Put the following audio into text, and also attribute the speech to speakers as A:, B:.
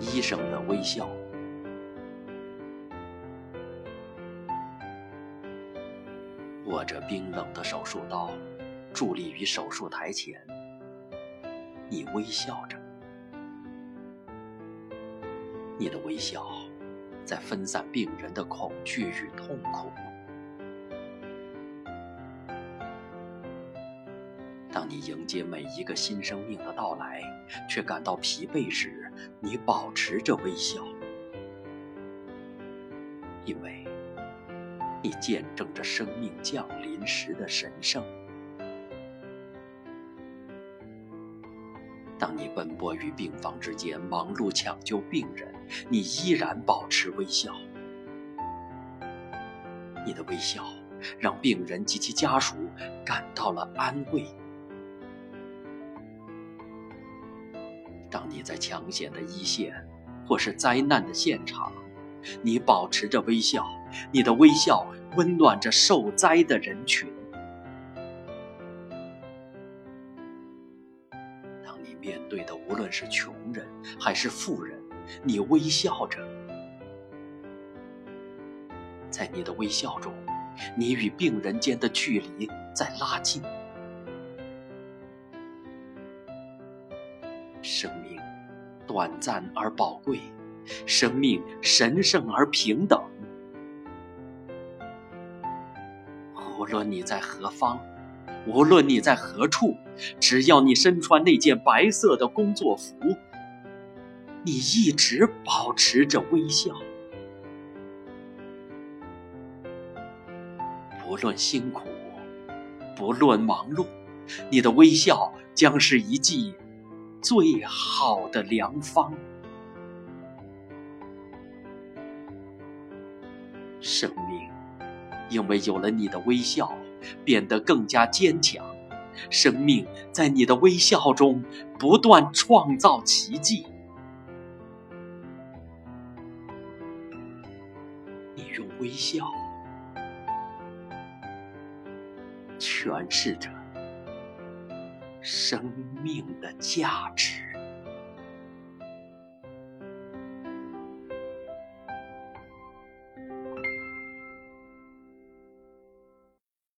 A: 医生的微笑。握着冰冷的手术刀，伫立于手术台前，你微笑着。你的微笑在分散病人的恐惧与痛苦。当你迎接每一个新生命的到来，却感到疲惫时，你保持着微笑，因为你见证着生命降临时的神圣。当你奔波于病房之间，忙碌抢救病人，你依然保持微笑。你的微笑让病人及其家属感到了安慰。当你在抢险的一线，或是灾难的现场，你保持着微笑，你的微笑温暖着受灾的人群。当你面对的无论是穷人还是富人，你微笑着，在你的微笑中，你与病人间的距离在拉近。生命短暂而宝贵，生命神圣而平等。无论你在何方。无论你在何处，只要你身穿那件白色的工作服，你一直保持着微笑。不论辛苦，不论忙碌，你的微笑将是一剂最好的良方。生命，因为有了你的微笑。变得更加坚强，生命在你的微笑中不断创造奇迹。你用微笑诠释着生命的价值。